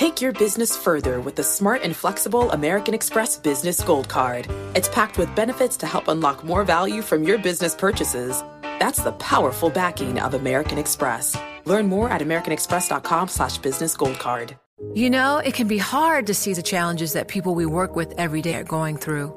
Take your business further with the smart and flexible American Express Business Gold Card. It's packed with benefits to help unlock more value from your business purchases. That's the powerful backing of American Express. Learn more at americanexpress.com slash business gold card. You know, it can be hard to see the challenges that people we work with every day are going through.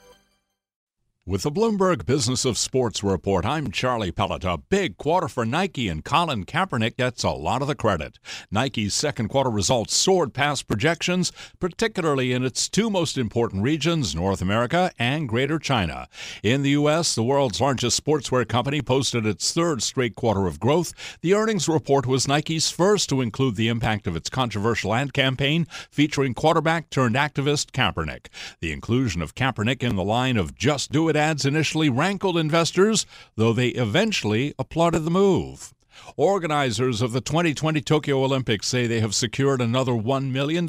With the Bloomberg Business of Sports report, I'm Charlie Pellett. A big quarter for Nike, and Colin Kaepernick gets a lot of the credit. Nike's second quarter results soared past projections, particularly in its two most important regions, North America and Greater China. In the U.S., the world's largest sportswear company posted its third straight quarter of growth. The earnings report was Nike's first to include the impact of its controversial ad campaign featuring quarterback turned activist Kaepernick. The inclusion of Kaepernick in the line of Just Do It ads initially rankled investors, though they eventually applauded the move. Organizers of the 2020 Tokyo Olympics say they have secured another $1 million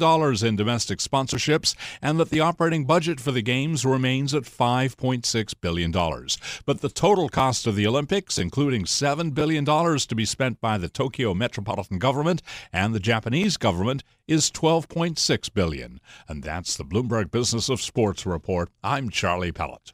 in domestic sponsorships and that the operating budget for the Games remains at $5.6 billion. But the total cost of the Olympics, including $7 billion to be spent by the Tokyo metropolitan government and the Japanese government, is 12.6 billion. And that's the Bloomberg Business of Sports report. I'm Charlie Pellett.